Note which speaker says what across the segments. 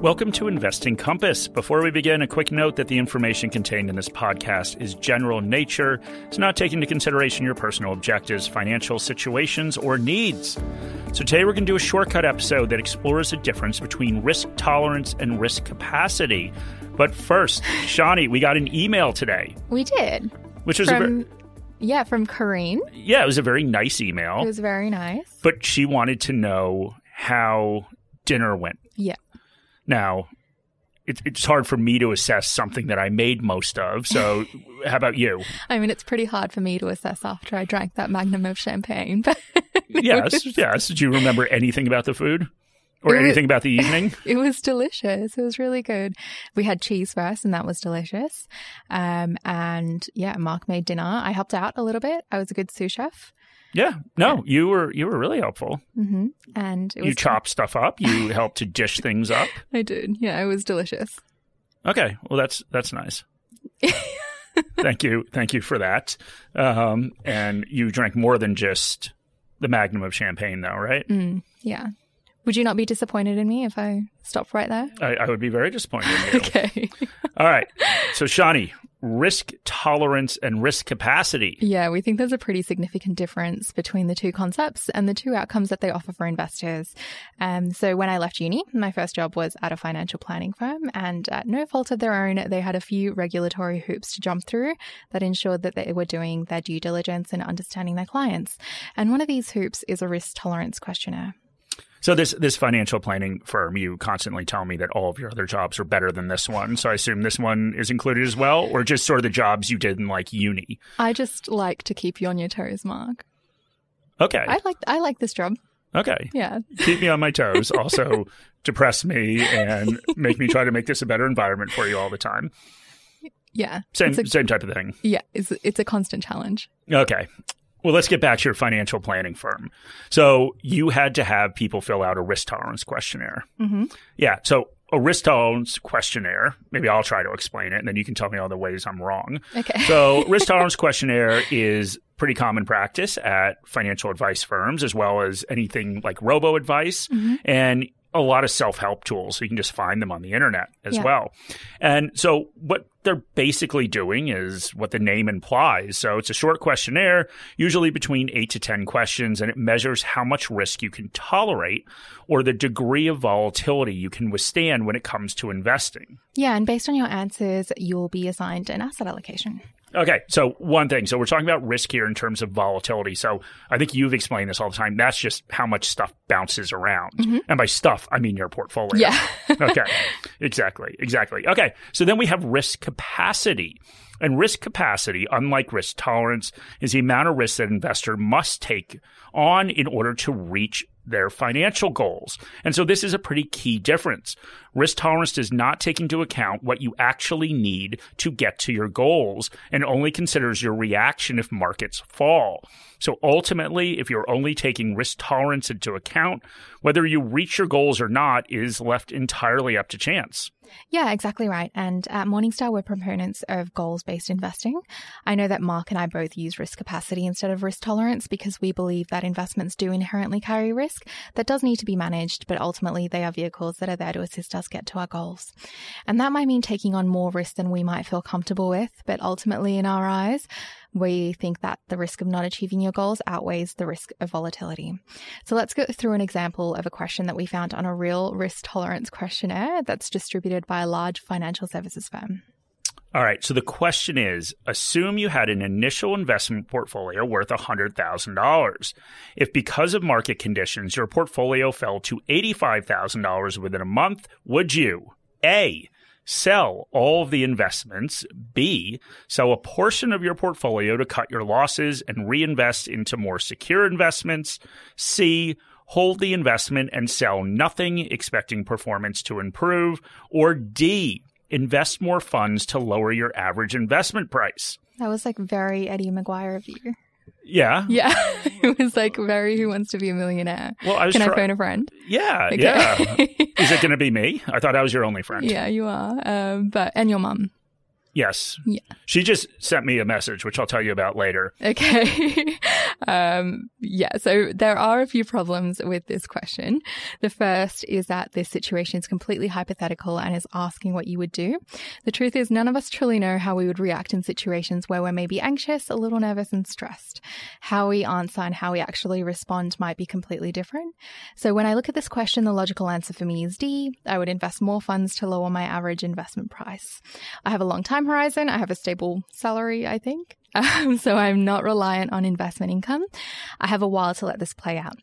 Speaker 1: Welcome to Investing Compass. Before we begin, a quick note that the information contained in this podcast is general in nature. It's not taking into consideration your personal objectives, financial situations, or needs. So today we're going to do a shortcut episode that explores the difference between risk tolerance and risk capacity. But first, Shani, we got an email today.
Speaker 2: We did.
Speaker 1: Which was
Speaker 2: from,
Speaker 1: a
Speaker 2: yeah, from Corrine.
Speaker 1: Yeah, it was a very nice email.
Speaker 2: It was very nice.
Speaker 1: But she wanted to know how dinner went.
Speaker 2: Yeah.
Speaker 1: Now, it's it's hard for me to assess something that I made most of. So, how about you?
Speaker 2: I mean, it's pretty hard for me to assess after I drank that magnum of champagne. But
Speaker 1: yes, yes. Do you remember anything about the food? Or
Speaker 2: It was-
Speaker 1: anything about the evening?
Speaker 2: it was delicious. It was really good. We had cheese first, and that was delicious. Um, and yeah, Mark made dinner. I helped out a little bit. I was a good sous chef.
Speaker 1: Yeah. No, you were you were really helpful.
Speaker 2: hmm And it was
Speaker 1: You chopped stuff up. You helped to dish things up.
Speaker 2: I did. Yeah, it was delicious.
Speaker 1: Okay. Well, that's that's nice. thank you, thank you for that. Um, and you drank more than just the magnum of champagne, though, right?
Speaker 2: Mm, yeah. Would you not be disappointed in me if I stopped right there?
Speaker 1: I, I would be very disappointed in you.
Speaker 2: Okay.
Speaker 1: All right. So, Shani, risk tolerance and risk capacity.
Speaker 2: Yeah, we think there's a pretty significant difference between the two concepts and the two outcomes that they offer for investors. Um, so, when I left uni, my first job was at a financial planning firm, and at no fault of their own, they had a few regulatory hoops to jump through that ensured that they were doing their due diligence and understanding their clients. And one of these hoops is a risk tolerance questionnaire.
Speaker 1: So this this financial planning firm, you constantly tell me that all of your other jobs are better than this one. So I assume this one is included as well, or just sort of the jobs you did in like uni.
Speaker 2: I just like to keep you on your toes, Mark.
Speaker 1: Okay.
Speaker 2: I like I like this job.
Speaker 1: Okay.
Speaker 2: Yeah.
Speaker 1: Keep me on my toes. Also depress me and make me try to make this a better environment for you all the time.
Speaker 2: Yeah.
Speaker 1: Same
Speaker 2: a,
Speaker 1: same type of thing.
Speaker 2: yeah, it's it's a constant challenge.
Speaker 1: Okay. Well, let's get back to your financial planning firm. So you had to have people fill out a risk tolerance questionnaire.
Speaker 2: hmm
Speaker 1: Yeah. So a risk tolerance questionnaire, maybe I'll try to explain it and then you can tell me all the ways I'm wrong.
Speaker 2: Okay.
Speaker 1: So risk tolerance questionnaire is pretty common practice at financial advice firms as well as anything like robo advice
Speaker 2: Mhm.
Speaker 1: and a lot of self-help tools. So you can just find them on the internet as
Speaker 2: Yeah.
Speaker 1: well. And so what they're basically doing is what the name implies. So it's a short questionnaire, usually between eight to 10 questions, and it measures how much risk you can tolerate or the degree of volatility you can withstand when it comes to investing.
Speaker 2: Yeah, and based on your answers, you'll be assigned an asset allocation.
Speaker 1: Okay, so one thing. So we're talking about risk here in terms of volatility. So I think you've explained this all the time. That's just how much stuff bounces around. Mm-hmm. And by stuff, I mean your portfolio.
Speaker 2: Yeah.
Speaker 1: okay. Exactly. Exactly. Okay. So then we have risk capacity. And risk capacity, unlike risk tolerance, is the amount of risk that an investor must take on in order to reach their financial goals. And so this is a pretty key difference. Risk tolerance does not take into account what you actually need to get to your goals and only considers your reaction if markets fall. So ultimately, if you're only taking risk tolerance into account, whether you reach your goals or not is left entirely up to chance.
Speaker 2: Yeah, exactly right. And at Morningstar, we're proponents of goals based investing. I know that Mark and I both use risk capacity instead of risk tolerance because we believe that investments do inherently carry risk that does need to be managed, but ultimately they are vehicles that are there to assist us get to our goals. And that might mean taking on more risk than we might feel comfortable with, but ultimately, in our eyes, we think that the risk of not achieving your goals outweighs the risk of volatility. So let's go through an example of a question that we found on a real risk tolerance questionnaire that's distributed by a large financial services firm.
Speaker 1: All right. So the question is assume you had an initial investment portfolio worth $100,000. If because of market conditions your portfolio fell to $85,000 within a month, would you A, sell all of the investments, B, sell a portion of your portfolio to cut your losses and reinvest into more secure investments, C, hold the investment and sell nothing expecting performance to improve, or D, invest more funds to lower your average investment price.
Speaker 2: That was like very Eddie McGuire of you.
Speaker 1: Yeah.
Speaker 2: Yeah. it was like very Who Wants to Be a Millionaire.
Speaker 1: Well, I
Speaker 2: Can I phone a friend?
Speaker 1: Yeah,
Speaker 2: Okay.
Speaker 1: yeah. Is it going to be me? I thought I was your only friend.
Speaker 2: yeah, you are. Um, but and your mum.
Speaker 1: Yes.
Speaker 2: Yeah.
Speaker 1: She just sent me a message, which I'll tell you about later.
Speaker 2: Okay. um, yeah. So there are a few problems with this question. The first is that this situation is completely hypothetical and is asking what you would do. The truth is none of us truly know how we would react in situations where we're maybe anxious, a little nervous and stressed. How we answer and how we actually respond might be completely different. So when I look at this question, the logical answer for me is D. I would invest more funds to lower my average investment price. I have a long time horizon. I have a stable salary, I think. Um, so I'm not reliant on investment income. I have a while to let this play out.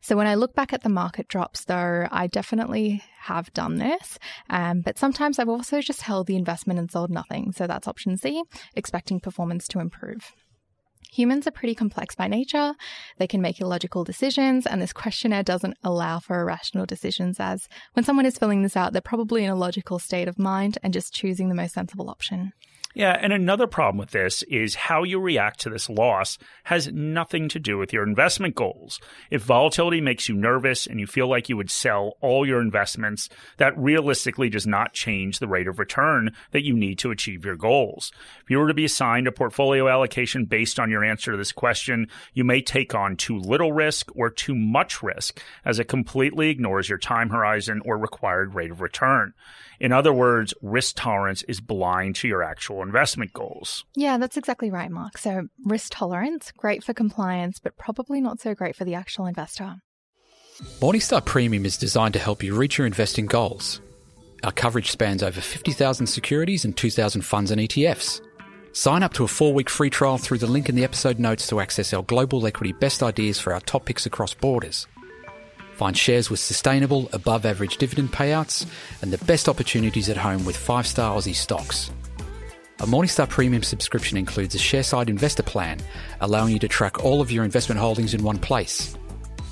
Speaker 2: So when I look back at the market drops, though, I definitely have done this. Um, but sometimes I've also just held the investment and sold nothing. So that's option C, expecting performance to improve. Humans are pretty complex by nature. They can make illogical decisions, and this questionnaire doesn't allow for irrational decisions, as when someone is filling this out, they're probably in a logical state of mind and just choosing the most sensible option.
Speaker 1: Yeah, and another problem with this is how you react to this loss has nothing to do with your investment goals. If volatility makes you nervous and you feel like you would sell all your investments, that realistically does not change the rate of return that you need to achieve your goals. If you were to be assigned a portfolio allocation based on your answer to this question, you may take on too little risk or too much risk as it completely ignores your time horizon or required rate of return. In other words, risk tolerance is blind to your actual investment goals.
Speaker 2: Yeah, that's exactly right, Mark. So, risk tolerance, great for compliance, but probably not so great for the actual investor.
Speaker 3: Morningstar Premium is designed to help you reach your investing goals. Our coverage spans over 50,000 securities and 2,000 funds and ETFs. Sign up to a four week free trial through the link in the episode notes to access our global equity best ideas for our top picks across borders. Find shares with sustainable, above average dividend payouts and the best opportunities at home with five star Aussie stocks. A Morningstar Premium subscription includes a Sharesight investor plan, allowing you to track all of your investment holdings in one place.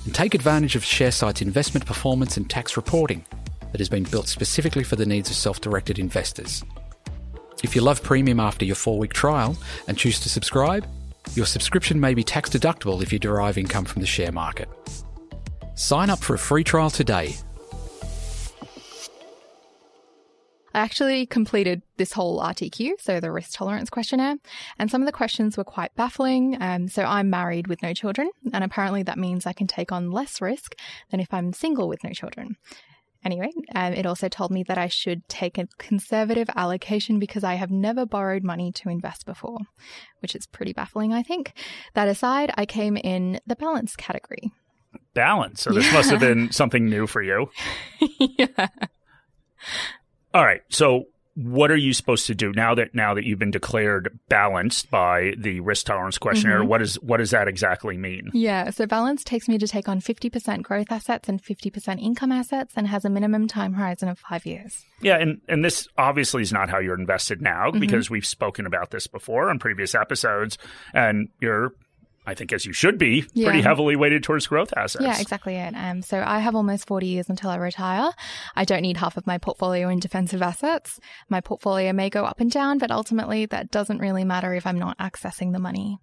Speaker 3: And take advantage of Sharesight's investment performance and tax reporting that has been built specifically for the needs of self directed investors. If you love premium after your four week trial and choose to subscribe, your subscription may be tax deductible if you derive income from the share market. Sign up for a free trial today.
Speaker 2: I actually completed this whole RTQ, so the risk tolerance questionnaire, and some of the questions were quite baffling. Um, so I'm married with no children, and apparently that means I can take on less risk than if I'm single with no children. Anyway, um, it also told me that I should take a conservative allocation because I have never borrowed money to invest before, which is pretty baffling, I think. That aside, I came in the balance category
Speaker 1: balance. So this yeah. must have been something new for you.
Speaker 2: yeah.
Speaker 1: All right. So what are you supposed to do now that now that you've been declared balanced by the risk tolerance questionnaire? Mm-hmm. What is what does that exactly mean?
Speaker 2: Yeah, so balance takes me to take on 50% growth assets and 50% income assets and has a minimum time horizon of 5 years.
Speaker 1: Yeah, and and this obviously is not how you're invested now mm-hmm. because we've spoken about this before on previous episodes and you're I think as you should be, yeah. pretty heavily weighted towards growth assets.
Speaker 2: Yeah, exactly it. Um, so I have almost 40 years until I retire. I don't need half of my portfolio in defensive assets. My portfolio may go up and down, but ultimately that doesn't really matter if I'm not accessing the money.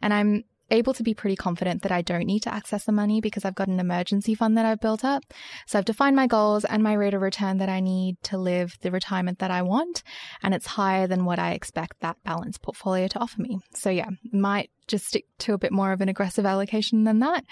Speaker 2: And I'm able to be pretty confident that I don't need to access the money because I've got an emergency fund that I've built up. So I've defined my goals and my rate of return that I need to live the retirement that I want. And it's higher than what I expect that balanced portfolio to offer me. So yeah, might just stick to a bit more of an aggressive allocation than that.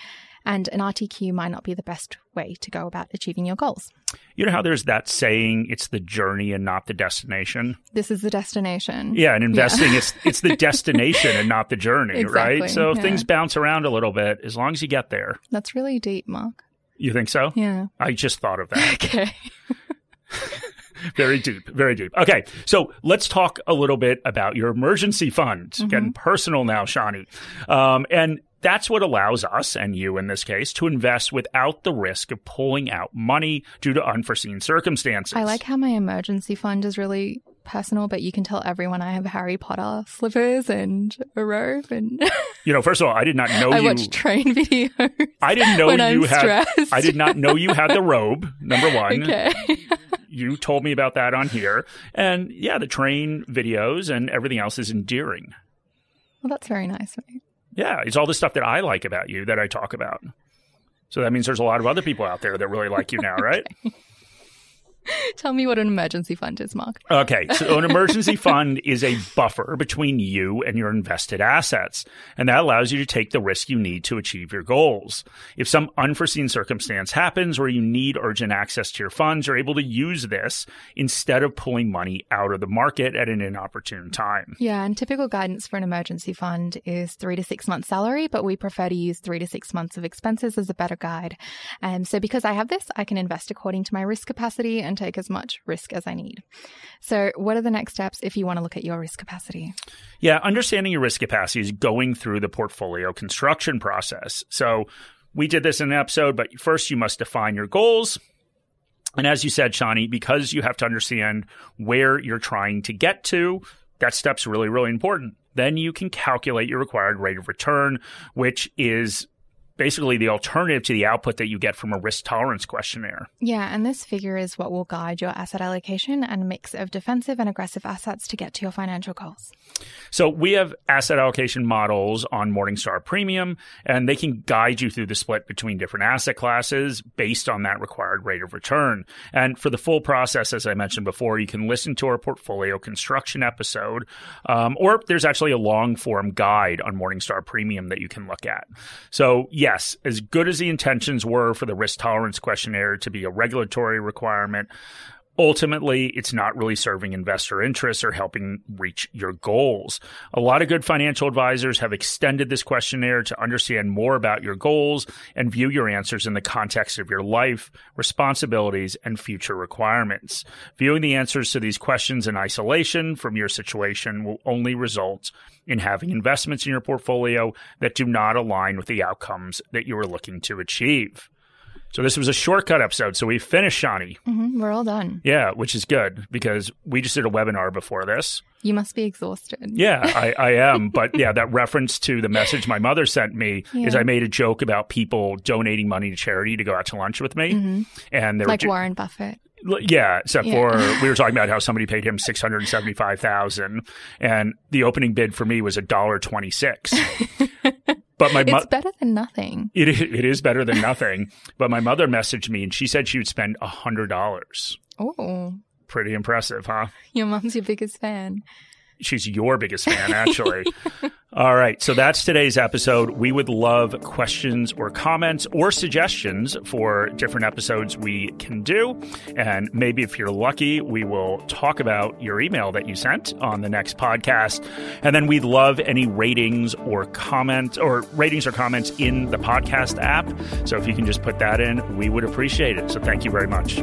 Speaker 2: And an RTQ might not be the best way to go about achieving your goals.
Speaker 1: You know how there's that saying, it's the journey and not the destination?
Speaker 2: This is the destination.
Speaker 1: Yeah, and investing, yeah. it's, it's the destination and not the journey,
Speaker 2: exactly,
Speaker 1: right? So
Speaker 2: yeah.
Speaker 1: things bounce around a little bit as long as you get there.
Speaker 2: That's really deep, Mark.
Speaker 1: You think so?
Speaker 2: Yeah.
Speaker 1: I just thought of that.
Speaker 2: okay.
Speaker 1: very deep, very deep. Okay, so let's talk a little bit about your emergency fund. Mm-hmm. Getting personal now, Shani. Um, and that's what allows us, and you in this case, to invest without the risk of pulling out money due to unforeseen circumstances.
Speaker 2: I like how my emergency fund is really personal, but you can tell everyone I have Harry Potter slippers and a robe. And
Speaker 1: you know, first of all, I did not know
Speaker 2: I
Speaker 1: you.
Speaker 2: watch train videos.
Speaker 1: I didn't know
Speaker 2: when
Speaker 1: you
Speaker 2: I'm
Speaker 1: had.
Speaker 2: Stressed.
Speaker 1: I did not know you had the robe. Number one.
Speaker 2: Okay.
Speaker 1: You told me about that on here, and yeah, the train videos and everything else is endearing.
Speaker 2: Well, that's very nice, mate.
Speaker 1: Yeah, it's all the stuff that I like about you that I talk about. So that means there's a lot of other people out there that really like you now, right?
Speaker 2: Tell me what an emergency fund is, Mark.
Speaker 1: Okay, so an emergency fund is a buffer between you and your invested assets, and that allows you to take the risk you need to achieve your goals. If some unforeseen circumstance happens where you need urgent access to your funds, you're able to use this instead of pulling money out of the market at an inopportune time.
Speaker 2: Yeah, and typical guidance for an emergency fund is three to six months salary, but we prefer to use three to six months of expenses as a better guide. And so because I have this, I can invest according to my risk capacity and take as much risk as I need. So, what are the next steps if you want to look at your risk capacity?
Speaker 1: Yeah, understanding your risk capacity is going through the portfolio construction process. So, we did this in an episode, but first you must define your goals. And as you said, Shani, because you have to understand where you're trying to get to, that step's really, really important. Then you can calculate your required rate of return, which is basically the alternative to the output that you get from a risk tolerance questionnaire.
Speaker 2: Yeah, and this figure is what will guide your asset allocation and mix of defensive and aggressive assets to get to your financial goals.
Speaker 1: So we have asset allocation models on Morningstar Premium, and they can guide you through the split between different asset classes based on that required rate of return. And for the full process, as I mentioned before, you can listen to our portfolio construction episode, um, or there's actually a long form guide on Morningstar Premium that you can look at. So yes, as good as the intentions were for the risk tolerance questionnaire to be a regulatory requirement, ultimately it's not really serving investor interests or helping reach your goals. A lot of good financial advisors have extended this questionnaire to understand more about your goals and view your answers in the context of your life, responsibilities, and future requirements. Viewing the answers to these questions in isolation from your situation will only result in having investments in your portfolio that do not align with the outcomes that you are looking to achieve. So this was a shortcut episode. So we finished Shani.
Speaker 2: Mm-hmm, we're all done.
Speaker 1: Yeah, which is good because we just did a webinar before this.
Speaker 2: You must be exhausted.
Speaker 1: Yeah, I, I am. but yeah, that reference to the message my mother sent me yeah. is I made a joke about people donating money to charity to go out to lunch with me,
Speaker 2: mm-hmm.
Speaker 1: and
Speaker 2: they like Warren Buffett.
Speaker 1: Yeah, except yeah. for we were talking about how somebody paid him six hundred seventy five thousand, and the opening bid for me was a dollar twenty six.
Speaker 2: But my mo- it's better than nothing.
Speaker 1: It it is better than nothing. but my mother messaged me and she said she would spend a hundred dollars.
Speaker 2: Oh,
Speaker 1: pretty impressive, huh?
Speaker 2: Your mom's your biggest fan
Speaker 1: she's your biggest fan, actually. All right. So that's today's episode. We would love questions or comments or suggestions for different episodes we can do. And maybe if you're lucky, we will talk about your email that you sent on the next podcast. And then we'd love any ratings or comments or ratings or comments in the podcast app. So if you can just put that in, we would appreciate it. So thank you very much.